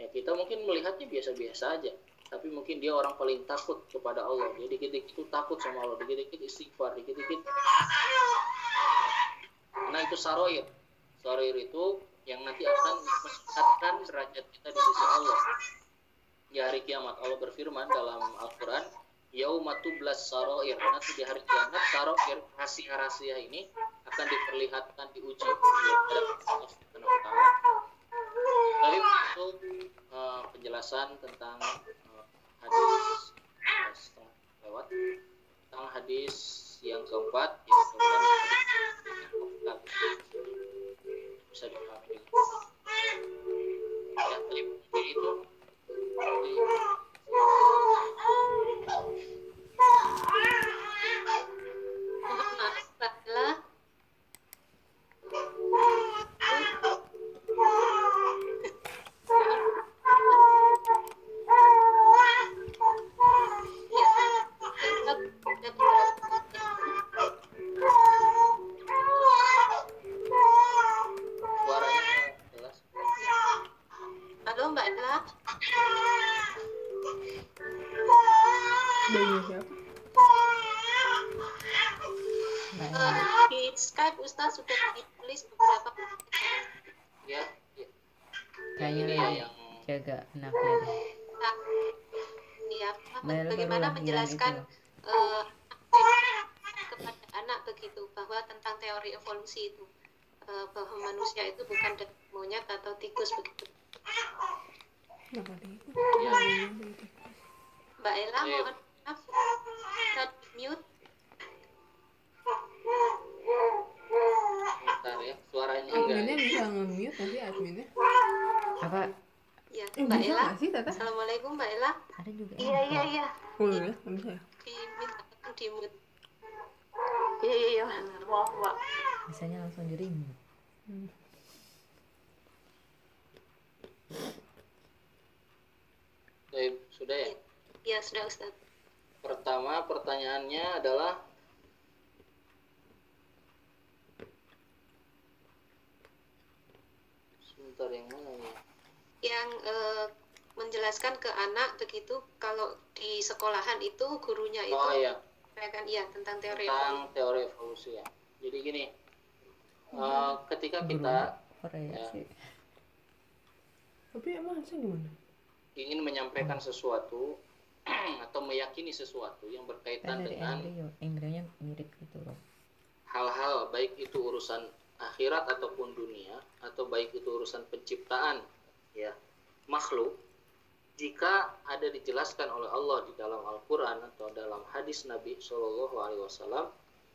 Ya kita mungkin melihatnya biasa-biasa aja. Tapi mungkin dia orang paling takut kepada Allah. Dia dikit-dikit itu takut sama Allah. Dikit-dikit istighfar dikit-dikit karena itu saroir saroir itu yang nanti akan meningkatkan derajat kita di sisi Allah. Di hari kiamat Allah berfirman dalam Al-Quran, Yaumatublas saroir. Nanti di hari kiamat saroir rahasia-rahasia ini akan diperlihatkan diuji kepada Allah itu uh, penjelasan tentang uh, hadis uh, lewat tentang hadis yang keempat yang kemudian bisa dipahami ya tadi itu menjelaskan uh, kepada anak begitu bahwa tentang teori evolusi itu uh, bahwa manusia itu bukan monyet atau tikus begitu. Mbak Ella iya. mohon maaf mute. Bentar ya, suaranya Adminnya bisa nge-mute nanti adminnya. Apa? Ya, eh, Mbak Ella. Assalamualaikum Mbak Ella. Ada juga. Iya, iya, iya. Oh ya, bisa ya? Diminta di mute. Iya, iya, iya. Wah, wah. Biasanya langsung di remove. Hmm. Baik, sudah ya? Ya sudah Ustaz. Pertama pertanyaannya adalah sebentar yang mana nih? Yang eh, menjelaskan ke anak begitu kalau di sekolahan itu gurunya itu Oh iya, kan iya tentang teori tentang teori evolusi ya. Jadi gini, eh, ketika kita Ya. Tapi emang harusnya gimana? ingin menyampaikan sesuatu *clears throat* atau meyakini sesuatu yang kan berkaitan dari dengan mirip gitu loh. hal-hal baik itu urusan akhirat ataupun dunia atau baik itu urusan penciptaan ya. Makhluk jika ada dijelaskan oleh Allah di dalam Al-Qur'an atau dalam hadis Nabi Shallallahu alaihi wasallam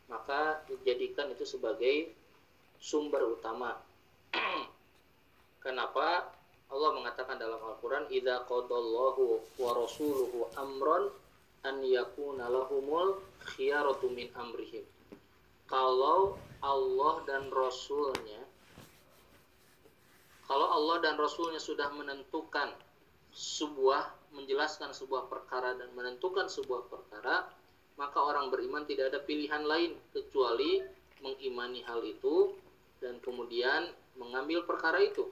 maka dijadikan itu sebagai sumber utama. *clears throat* Kenapa Allah mengatakan dalam Al-Qur'an idza qadallahu wa rasuluhu amran an yakuna lahumul khiyaratu min amrihim. Kalau Allah dan Rasulnya kalau Allah dan Rasulnya sudah menentukan sebuah menjelaskan sebuah perkara dan menentukan sebuah perkara maka orang beriman tidak ada pilihan lain kecuali mengimani hal itu dan kemudian mengambil perkara itu.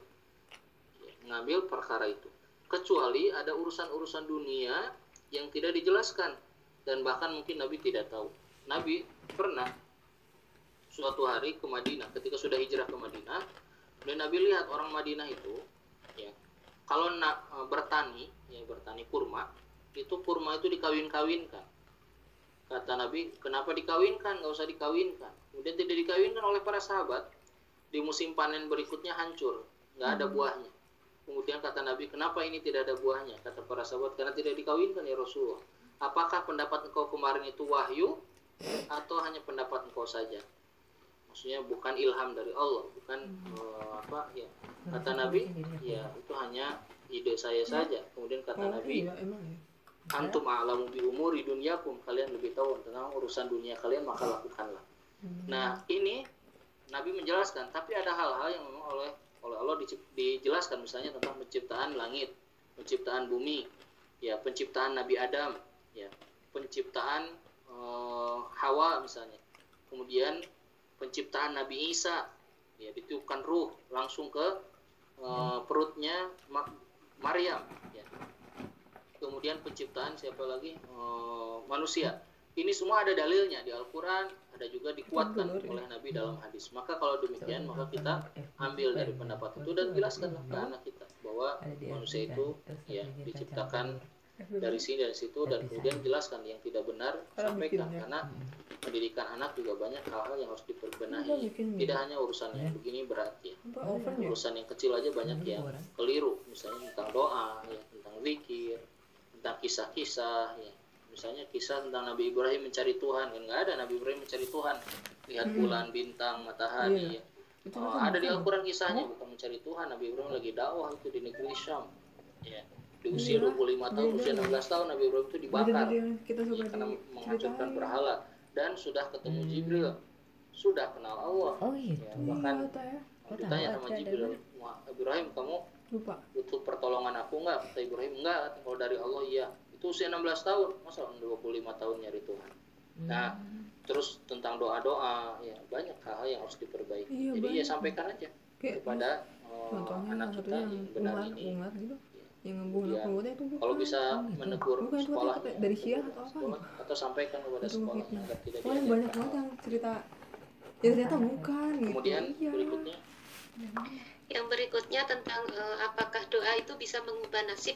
Mengambil perkara itu. Kecuali ada urusan-urusan dunia yang tidak dijelaskan dan bahkan mungkin Nabi tidak tahu. Nabi pernah suatu hari ke Madinah ketika sudah hijrah ke Madinah dan Nabi lihat orang Madinah itu ya kalau nak e, bertani ya bertani kurma itu kurma itu dikawin-kawinkan. Kata Nabi kenapa dikawinkan? Nggak usah dikawinkan. Kemudian tidak dikawinkan oleh para sahabat di musim panen berikutnya hancur. Nggak ada buahnya. Kemudian kata Nabi kenapa ini tidak ada buahnya? Kata para sahabat karena tidak dikawinkan ya Rasulullah. Apakah pendapat engkau kemarin itu wahyu atau hanya pendapat engkau saja? Maksudnya bukan ilham dari Allah bukan eh, apa ya. Kata Nabi ya itu hanya ide saya saja. Kemudian kata Oh Nabi iya ya. antum a'lamu bi umuri dunyakum kalian lebih tahu tentang urusan dunia kalian maka lakukanlah. Nah ini Nabi menjelaskan tapi ada hal-hal yang memang oleh oleh Allah dijelaskan. Misalnya tentang penciptaan langit penciptaan bumi ya penciptaan Nabi Adam ya penciptaan eh, Hawa misalnya. Kemudian penciptaan Nabi Isa ya ditiupkan ruh langsung ke eh, perutnya Ma- Maryam ya. Kemudian penciptaan siapa lagi? Eh, manusia ini semua ada dalilnya di Al-Quran ada juga dikuatkan Betul, ya. oleh Nabi dalam hadis. Maka kalau demikian maka kita ambil dari pendapat itu dan jelaskanlah ke anak kita bahwa manusia itu ya diciptakan dari sini dari situ dan kemudian jelaskan yang tidak benar sampaikan. karena pendidikan anak juga banyak hal-hal yang harus diperbenahi. Tidak hanya urusan yang begini berat ya. Apa oven ya? urusan yang kecil aja banyak yang keliru. Misalnya tentang doa ya tentang zikir tentang kisah-kisah ya misalnya kisah tentang Nabi Ibrahim mencari Tuhan kan nggak ada Nabi Ibrahim mencari Tuhan. Lihat bulan bintang matahari Iya. ya. Itu Oh, ada di. Al-Quran kisahnya bukan mencari Tuhan. Nabi Ibrahim lagi dakwah itu di negeri Syam. Ya di usia Iya, 25 tahun beda usia ya. 16 tahun Nabi Ibrahim itu dibakar. kita ya, karena menghancurkan berhala dan sudah ketemu Hmm. Jibril. Sudah kenal Allah. Oh gitu ya, bahkan Iya. Oh, ditanya sama Jibril mana? "Wah, Ibrahim kamu Lupa. butuh pertolongan aku nggak? Kata Ibrahim enggak kalau dari Allah iya itu usia 16 tahun masa orang 25 tahun nyari Tuhan nah terus tentang doa-doa ya banyak hal yang harus diperbaiki Iya, jadi ya banyak. sampaikan aja Kayak kepada contohnya anak kita yang yang benar ungar, ini ungar gitu. Ya. Yang ngebunuh Kemudian, pembuatnya itu bukan. kalau bisa Oh, gitu. menegur Bukan, itu sekolah kata- dari Syiah atau apa sekolah, atau sampaikan kepada Itu sekolah fitnah. agar tidak diajarkan banyak banget yang cerita ya ternyata bukan gitu. kemudian Iya. berikutnya Yang berikutnya tentang eh, apakah doa itu bisa mengubah nasib?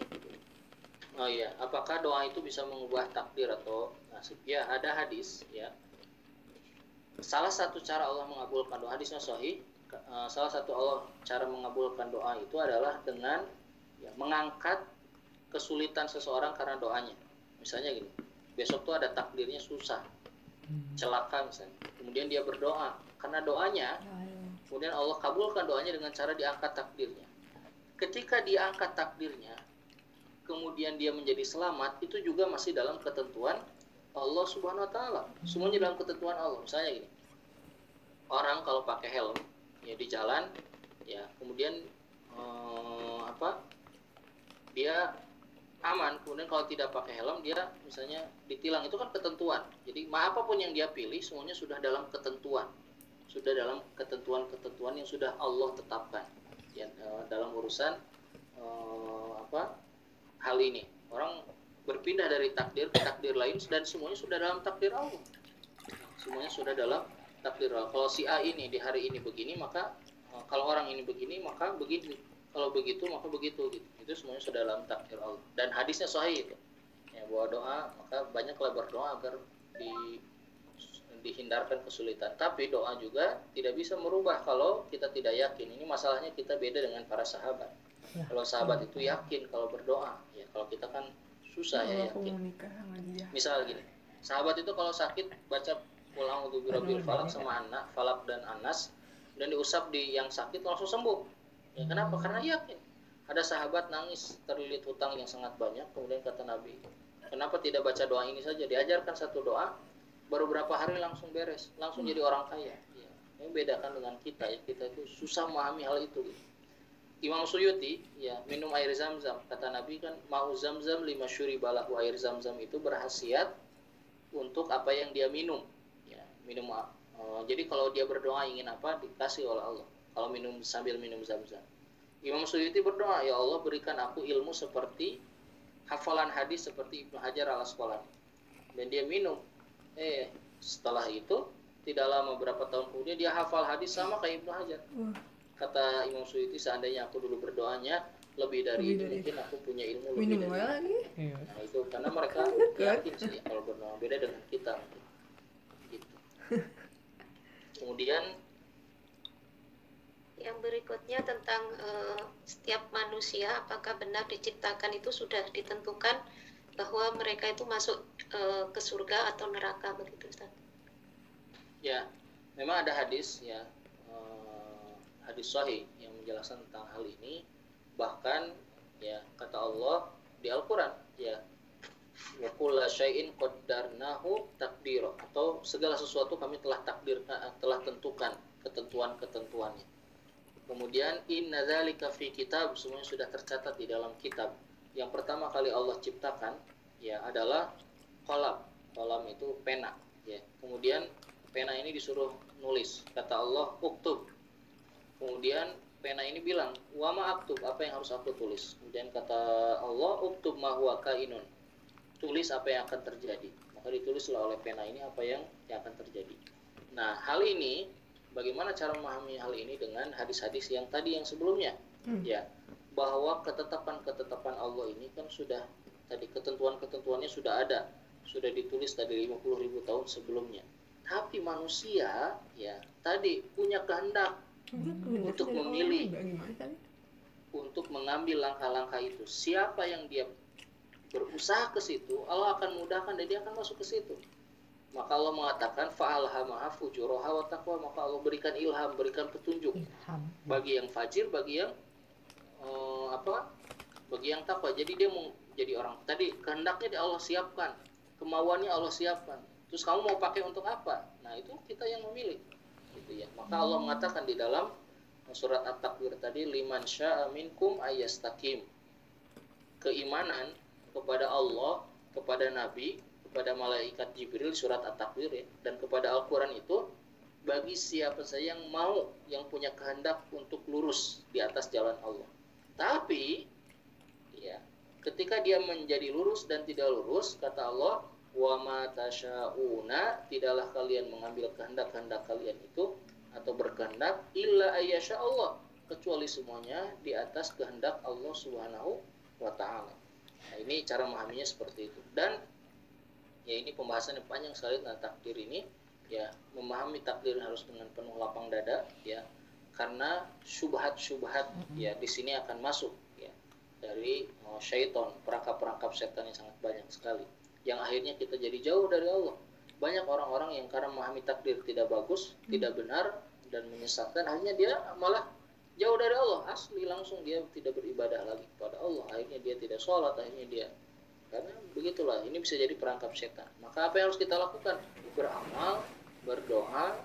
Oh iya, apakah doa itu bisa mengubah takdir atau nasib? Ya, ada hadis ya. Salah satu cara Allah mengabulkan doa hadisnya sahih. Eh, Salah satu Allah cara mengabulkan doa itu adalah dengan ya, mengangkat kesulitan seseorang karena doanya. Misalnya gini, besok tuh ada takdirnya susah, celaka misalnya. Kemudian dia berdoa karena doanya Kemudian Allah kabulkan doanya dengan cara diangkat takdirnya. Ketika dia angkat takdirnya, kemudian dia menjadi selamat, itu juga masih dalam ketentuan Allah Subhanahu wa taala. Semuanya dalam ketentuan Allah. Misalnya gini. Orang kalau pakai helm ya di jalan ya kemudian eh, apa? dia aman kemudian kalau tidak pakai helm dia misalnya ditilang itu kan ketentuan jadi apa pun yang dia pilih semuanya sudah dalam ketentuan sudah dalam ketentuan-ketentuan yang sudah Allah tetapkan ya eh, dalam urusan eh, apa hal ini. Orang berpindah dari takdir ke takdir lain dan semuanya sudah dalam takdir Allah. Semuanya sudah dalam takdir Allah. Kalau si A ini di hari ini begini maka eh, kalau orang ini begini maka begini. Kalau begitu maka begitu gitu. Itu semuanya sudah dalam takdir Allah. Dan hadisnya sahih itu. Ya bahwa doa maka banyaklah berdoa agar di dihindarkan kesulitan. Tapi doa juga tidak bisa merubah kalau kita tidak yakin. Ini masalahnya kita beda dengan para sahabat Ya. kalau sahabat itu yakin kalau berdoa ya kalau kita kan susah ya Kalau aku yakin sama dia. misal gini sahabat itu kalau sakit baca pulang untuk birabil falak sama anak falak dan anas dan diusap di yang sakit langsung sembuh ya kenapa karena yakin ada sahabat nangis terlilit hutang yang sangat banyak kemudian kata nabi kenapa tidak baca doa ini saja diajarkan satu doa baru berapa hari langsung beres langsung jadi orang kaya ya. ini bedakan dengan kita ya kita itu susah memahami hal itu gitu. Imam Suyuti ya minum air zam-zam. Kata Nabi kan mau zam-zam lima syuri balahu air zam-zam itu berhasiat untuk apa yang dia minum. Ya minum eh, jadi kalau dia berdoa ingin apa dikasih oleh Allah. Kalau minum sambil minum zam-zam. Imam Suyuti berdoa ya Allah berikan aku ilmu seperti hafalan hadis seperti Ibnu Hajar al Asqalani dan dia minum. Eh setelah itu tidak lama beberapa tahun kemudian dia hafal hadis sama kayak Ibnu Hajar kata Imam Suyuti seandainya aku dulu berdoanya lebih dari Lebih itu dari- mungkin aku punya ilmu lebih minum dari lagi. Iya. nah itu karena mereka *laughs* yakin sih kalau berdoa beda dengan kita gitu *laughs* kemudian Yang berikutnya tentang eh, setiap manusia apakah benar diciptakan itu sudah ditentukan bahwa mereka itu masuk eh, ke surga atau neraka begitu Ustaz. ya memang ada hadis ya hadis sahih yang menjelaskan tentang hal ini bahkan ya kata Allah di Al-Qur'an ya wa kulla syai'in qaddarnahu takdiro atau segala sesuatu kami telah takdirkan telah tentukan ketentuan-ketentuannya. Kemudian inna dzalika fi kitab semuanya sudah tercatat di dalam kitab. Yang pertama kali Allah ciptakan ya adalah kolam. Kolam itu pena ya. Kemudian pena ini disuruh nulis. Kata Allah uktub kemudian pena ini bilang wama aktub apa yang harus aku tulis? Kemudian kata Allah uktub ma huwa kainun. Tulis apa yang akan terjadi. Maka ditulislah oleh pena ini apa yang yang akan terjadi. Nah hal ini bagaimana cara memahami hal ini dengan hadis-hadis yang tadi yang sebelumnya? Hmm. ya bahwa ketetapan-ketetapan Allah ini kan sudah tadi ketentuan-ketentuannya sudah ada. Sudah ditulis tadi 50 ribu tahun sebelumnya. Tapi manusia ya tadi punya kehendak Untuk Untuk memilih. Tadi? untuk mengambil langkah-langkah itu siapa yang dia berusaha ke situ Allah akan mudahkan dan dia akan masuk ke situ maka Allah mengatakan fa'alhamaha fujuraha wa taqwa maka Allah berikan ilham berikan petunjuk Ilham. bagi yang fajir bagi yang eh, apa bagi yang takwa jadi dia mau jadi orang tadi kehendaknya dia Allah siapkan kemauannya Allah siapkan terus kamu mau pakai untuk apa nah itu kita yang memilih gitu ya maka Allah mengatakan di dalam surat at-takwir tadi liman syaa minkum ayastaqim keimanan kepada Allah kepada nabi kepada malaikat Jibril surat at-takwir ya dan kepada Al-Qur'an itu bagi siapa saja yang mau yang punya kehendak untuk lurus di atas jalan Allah. Tapi ya, ketika dia menjadi lurus dan tidak lurus, kata Allah, wa ma tidaklah kalian mengambil kehendak-kehendak kalian itu atau berkehendak illa ayyasha Allah kecuali semuanya di atas kehendak Allah Subhanahu wa taala. Nah, ini cara memahaminya seperti itu. Dan ya ini pembahasan yang panjang sekali tentang takdir ini ya memahami takdir harus dengan penuh lapang dada ya karena syubhat-syubhat ya di sini akan masuk ya dari oh, syaiton perangkap-perangkap setan yang sangat banyak sekali yang akhirnya kita jadi jauh dari Allah. Banyak orang-orang yang karena memahami takdir tidak bagus tidak benar dan menyesatkan akhirnya dia malah jauh dari Allah. Asli langsung dia tidak beribadah lagi kepada Allah. Akhirnya dia tidak sholat akhirnya dia karena begitulah ini bisa jadi perangkap setan. Maka apa yang harus kita lakukan? Beramal berdoa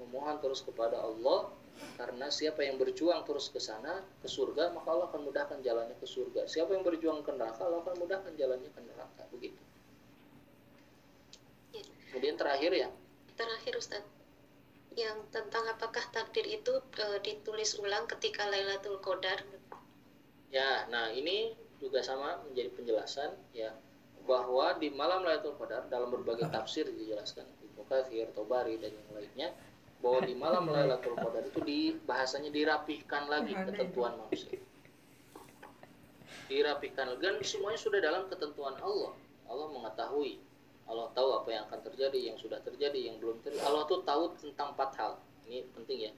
memohon terus kepada Allah. Karena siapa yang berjuang terus ke sana ke surga maka Allah akan mudahkan jalannya ke surga. Siapa yang berjuang ke neraka Allah akan mudahkan jalannya ke neraka. Begitu. Terakhir ya Terakhir Ustadz, yang tentang apakah takdir itu eh, ditulis ulang ketika Lailatul Qadar? Ya, nah ini juga sama menjadi penjelasan ya bahwa di malam Lailatul Qadar dalam berbagai tafsir dijelaskan Ibnu Katsir, Tobari dan yang lainnya bahwa di malam Lailatul Qadar itu di bahasanya dirapihkan lagi ketentuan manusia. Dirapihkan dan semuanya sudah dalam ketentuan Allah. Allah mengetahui, Allah tahu apa yang akan terjadi, yang sudah terjadi, yang belum terjadi. Allah tuh tahu tentang empat hal. Ini penting ya,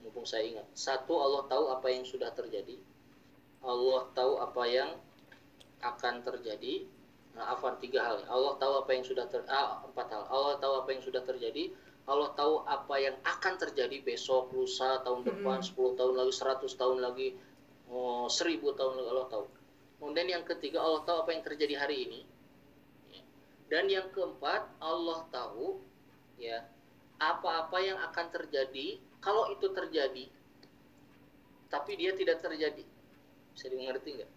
mumpung saya ingat. Satu, Allah tahu apa yang sudah terjadi. Allah tahu apa yang akan terjadi. Nah, afan tiga hal. Allah tahu apa yang sudah ter ah, empat hal. Allah tahu apa yang sudah terjadi. Allah tahu apa yang akan terjadi besok, lusa, tahun depan, 10 tahun lagi, 100 tahun lagi, oh, 1000 tahun lagi Allah tahu. Kemudian yang ketiga Allah tahu apa yang terjadi hari ini. Dan yang keempat Allah tahu ya apa-apa yang akan terjadi. Kalau itu terjadi tapi dia tidak terjadi. Bisa dimengerti nggak?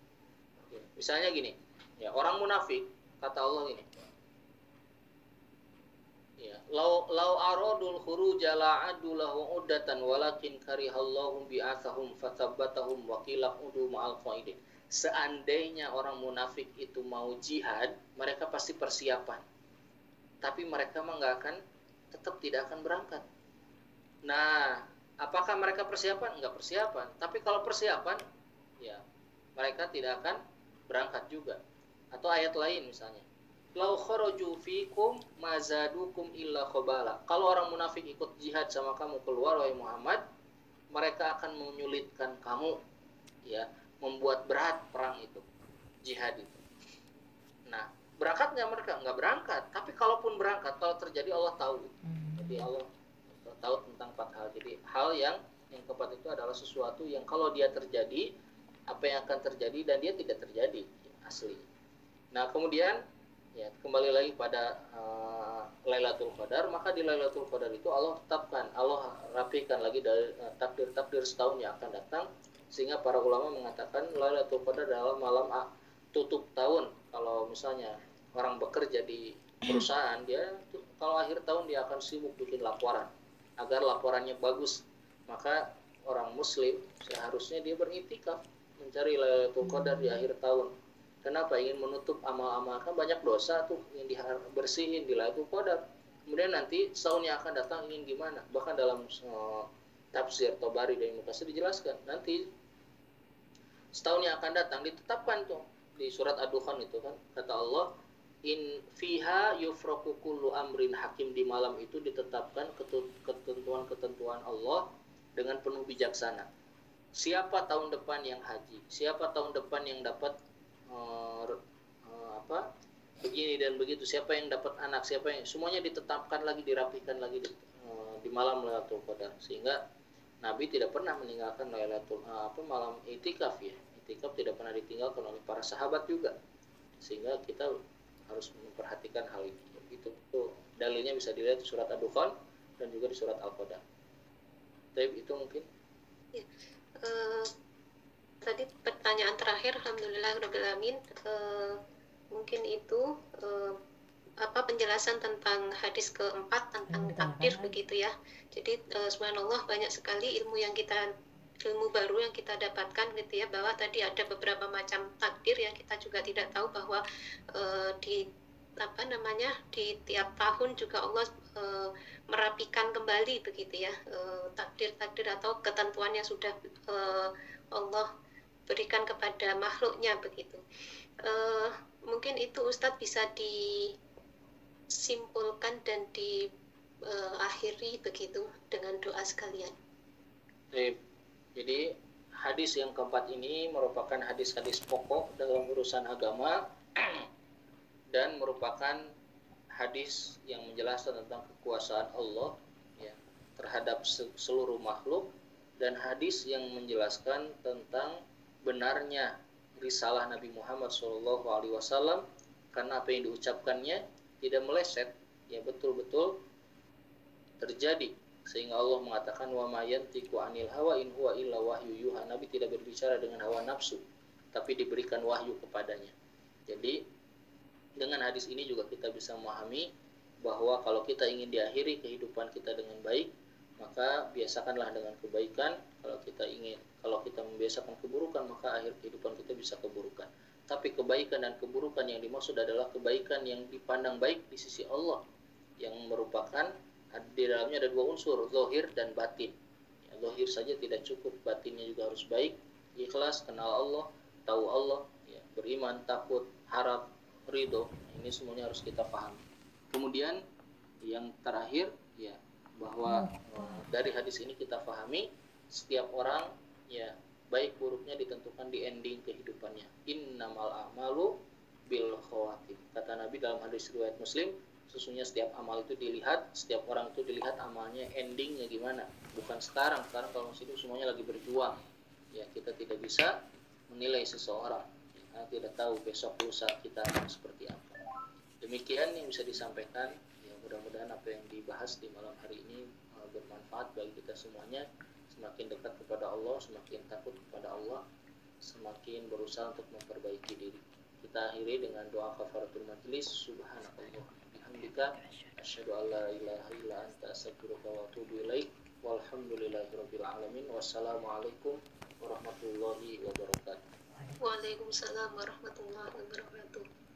Ya, misalnya gini ya orang munafik kata Allah gini. Ya lau lau aradul khuruja la'adu lahu uddatan walakin karihallahum bi'athahum fathabbatahum wa qila udu ma'al qaidin seandainya orang munafik itu mau jihad mereka pasti persiapan. Tapi mereka nggak akan tetap tidak akan berangkat. Nah apakah mereka persiapan? Nggak persiapan. Tapi kalau persiapan ya mereka tidak akan berangkat juga. Atau ayat lain misalnya. Lau kharaju mazadukum illa khabala. Kalau orang munafik ikut jihad sama kamu keluar wahai Muhammad mereka akan menyulitkan kamu ya membuat berat perang itu jihad itu. Nah berangkat nggak mereka? Nggak berangkat. Tapi kalaupun berangkat kalau terjadi Allah tahu Hmm. jadi Allah tahu tentang empat hal. Jadi hal yang yang keempat itu adalah sesuatu yang kalau dia terjadi apa yang akan terjadi dan dia tidak terjadi asli. Nah kemudian ya kembali lagi pada uh, Lailatul Qadar maka di Lailatul Qadar itu Allah tetapkan Allah rapikan lagi dari uh, takdir-takdir setahun yang akan datang sehingga para ulama mengatakan Lailatul Qadar adalah malam tutup tahun. Kalau misalnya orang bekerja di perusahaan dia kalau akhir tahun dia akan sibuk bikin laporan. Agar laporannya bagus. Maka orang muslim seharusnya dia beritikaf mencari Lailatul Qadar di akhir tahun. Kenapa? Ingin menutup amal-amal. Kan banyak dosa tuh yang dibersihin di Lailatul Qadar kemudian nanti tahun yang akan datang ingin gimana? Bahkan dalam uh, tafsir Tobari dan Mukasir dijelaskan. Nanti setahun yang akan datang ditetapkan tuh di surat Ad-Dukhan itu kan kata Allah in fiha yufraku kullu amrin hakim di malam itu ditetapkan ketentuan-ketentuan Allah dengan penuh bijaksana. Siapa tahun depan yang haji? Siapa tahun depan yang dapat uh, uh, apa? Begini dan begitu. Siapa yang dapat anak? Siapa yang semuanya ditetapkan lagi, dirapikan lagi di, uh, di malam Lailatul Qadar sehingga Nabi tidak pernah meninggalkan Lailatul apa malam itikaf ya. Itikaf tidak pernah ditinggalkan oleh para sahabat juga. Sehingga kita harus memperhatikan hal ini. Itu tuh dalilnya bisa dilihat di surat Ad-Dukhan dan juga di surat Al-Qadar. Tapi itu mungkin Eh, tadi pertanyaan terakhir, alhamdulillah alamin. Uh, mungkin itu eh, apa penjelasan tentang hadis keempat tentang takdir begitu ya. Jadi eh, subhanallah banyak sekali ilmu yang kita ilmu baru yang kita dapatkan gitu ya bahwa tadi ada beberapa macam takdir yang kita juga tidak tahu bahwa eh, di apa namanya di tiap tahun juga Allah eh, merapikan kembali begitu ya eh, takdir-takdir atau ketentuan yang sudah eh, Allah berikan kepada makhluknya begitu. Eh, mungkin itu Ustadz bisa disimpulkan dan diakhiri begitu dengan doa sekalian. Baik. Jadi hadis yang keempat ini merupakan hadis-hadis pokok dalam urusan agama *clears throat* dan merupakan hadis yang menjelaskan tentang kekuasaan Allah ya, terhadap se- seluruh makhluk dan hadis yang menjelaskan tentang benarnya risalah Nabi Muhammad SAW karena apa yang diucapkannya tidak meleset ya betul-betul terjadi sehingga Allah mengatakan wa ma yantiqu anil hawa in huwa illa wahyu. Yuha Nabi tidak berbicara dengan hawa nafsu tapi diberikan wahyu kepadanya. Jadi dengan hadis ini juga kita bisa memahami bahwa kalau kita ingin diakhiri kehidupan kita dengan baik maka biasakanlah dengan kebaikan. Kalau kita ingin kalau kita membiasakan keburukan maka akhir kehidupan kita bisa keburukan. Tapi kebaikan dan keburukan yang dimaksud adalah kebaikan yang dipandang baik di sisi Allah yang merupakan di dalamnya ada dua unsur zohir dan batin. Ya, zohir saja tidak cukup batinnya juga harus baik ikhlas kenal Allah tahu Allah ya, beriman takut harap ridho. Ini semuanya harus kita pahami. Kemudian yang terakhir ya bahwa dari hadis ini kita pahami setiap orang ya baik buruknya ditentukan di ending kehidupannya. Innamal a'malu bil khawatim. Kata Nabi dalam hadis riwayat Muslim sesungguhnya setiap amal itu dilihat setiap orang itu dilihat amalnya endingnya gimana. Bukan sekarang sekarang kalau masih hidup semuanya lagi berjuang. Ya kita tidak bisa menilai seseorang. Karena tidak tahu besok lusa kita seperti apa. Demikian yang bisa disampaikan. Ya mudah-mudahan apa yang dibahas di malam hari ini uh, bermanfaat bagi kita semuanya. Semakin dekat kepada Allah semakin takut kepada Allah semakin berusaha untuk memperbaiki diri. Kita akhiri dengan doa kafaratul majlis. Subhanallah bihamdika asyhadu an la ilaha illa anta astaghfiruka wa atubu ilaik walhamdulillahirabbil alamin wassalamualaikum warahmatullahi wabarakatuh Waalaikumsalam warahmatullahi wabarakatuh.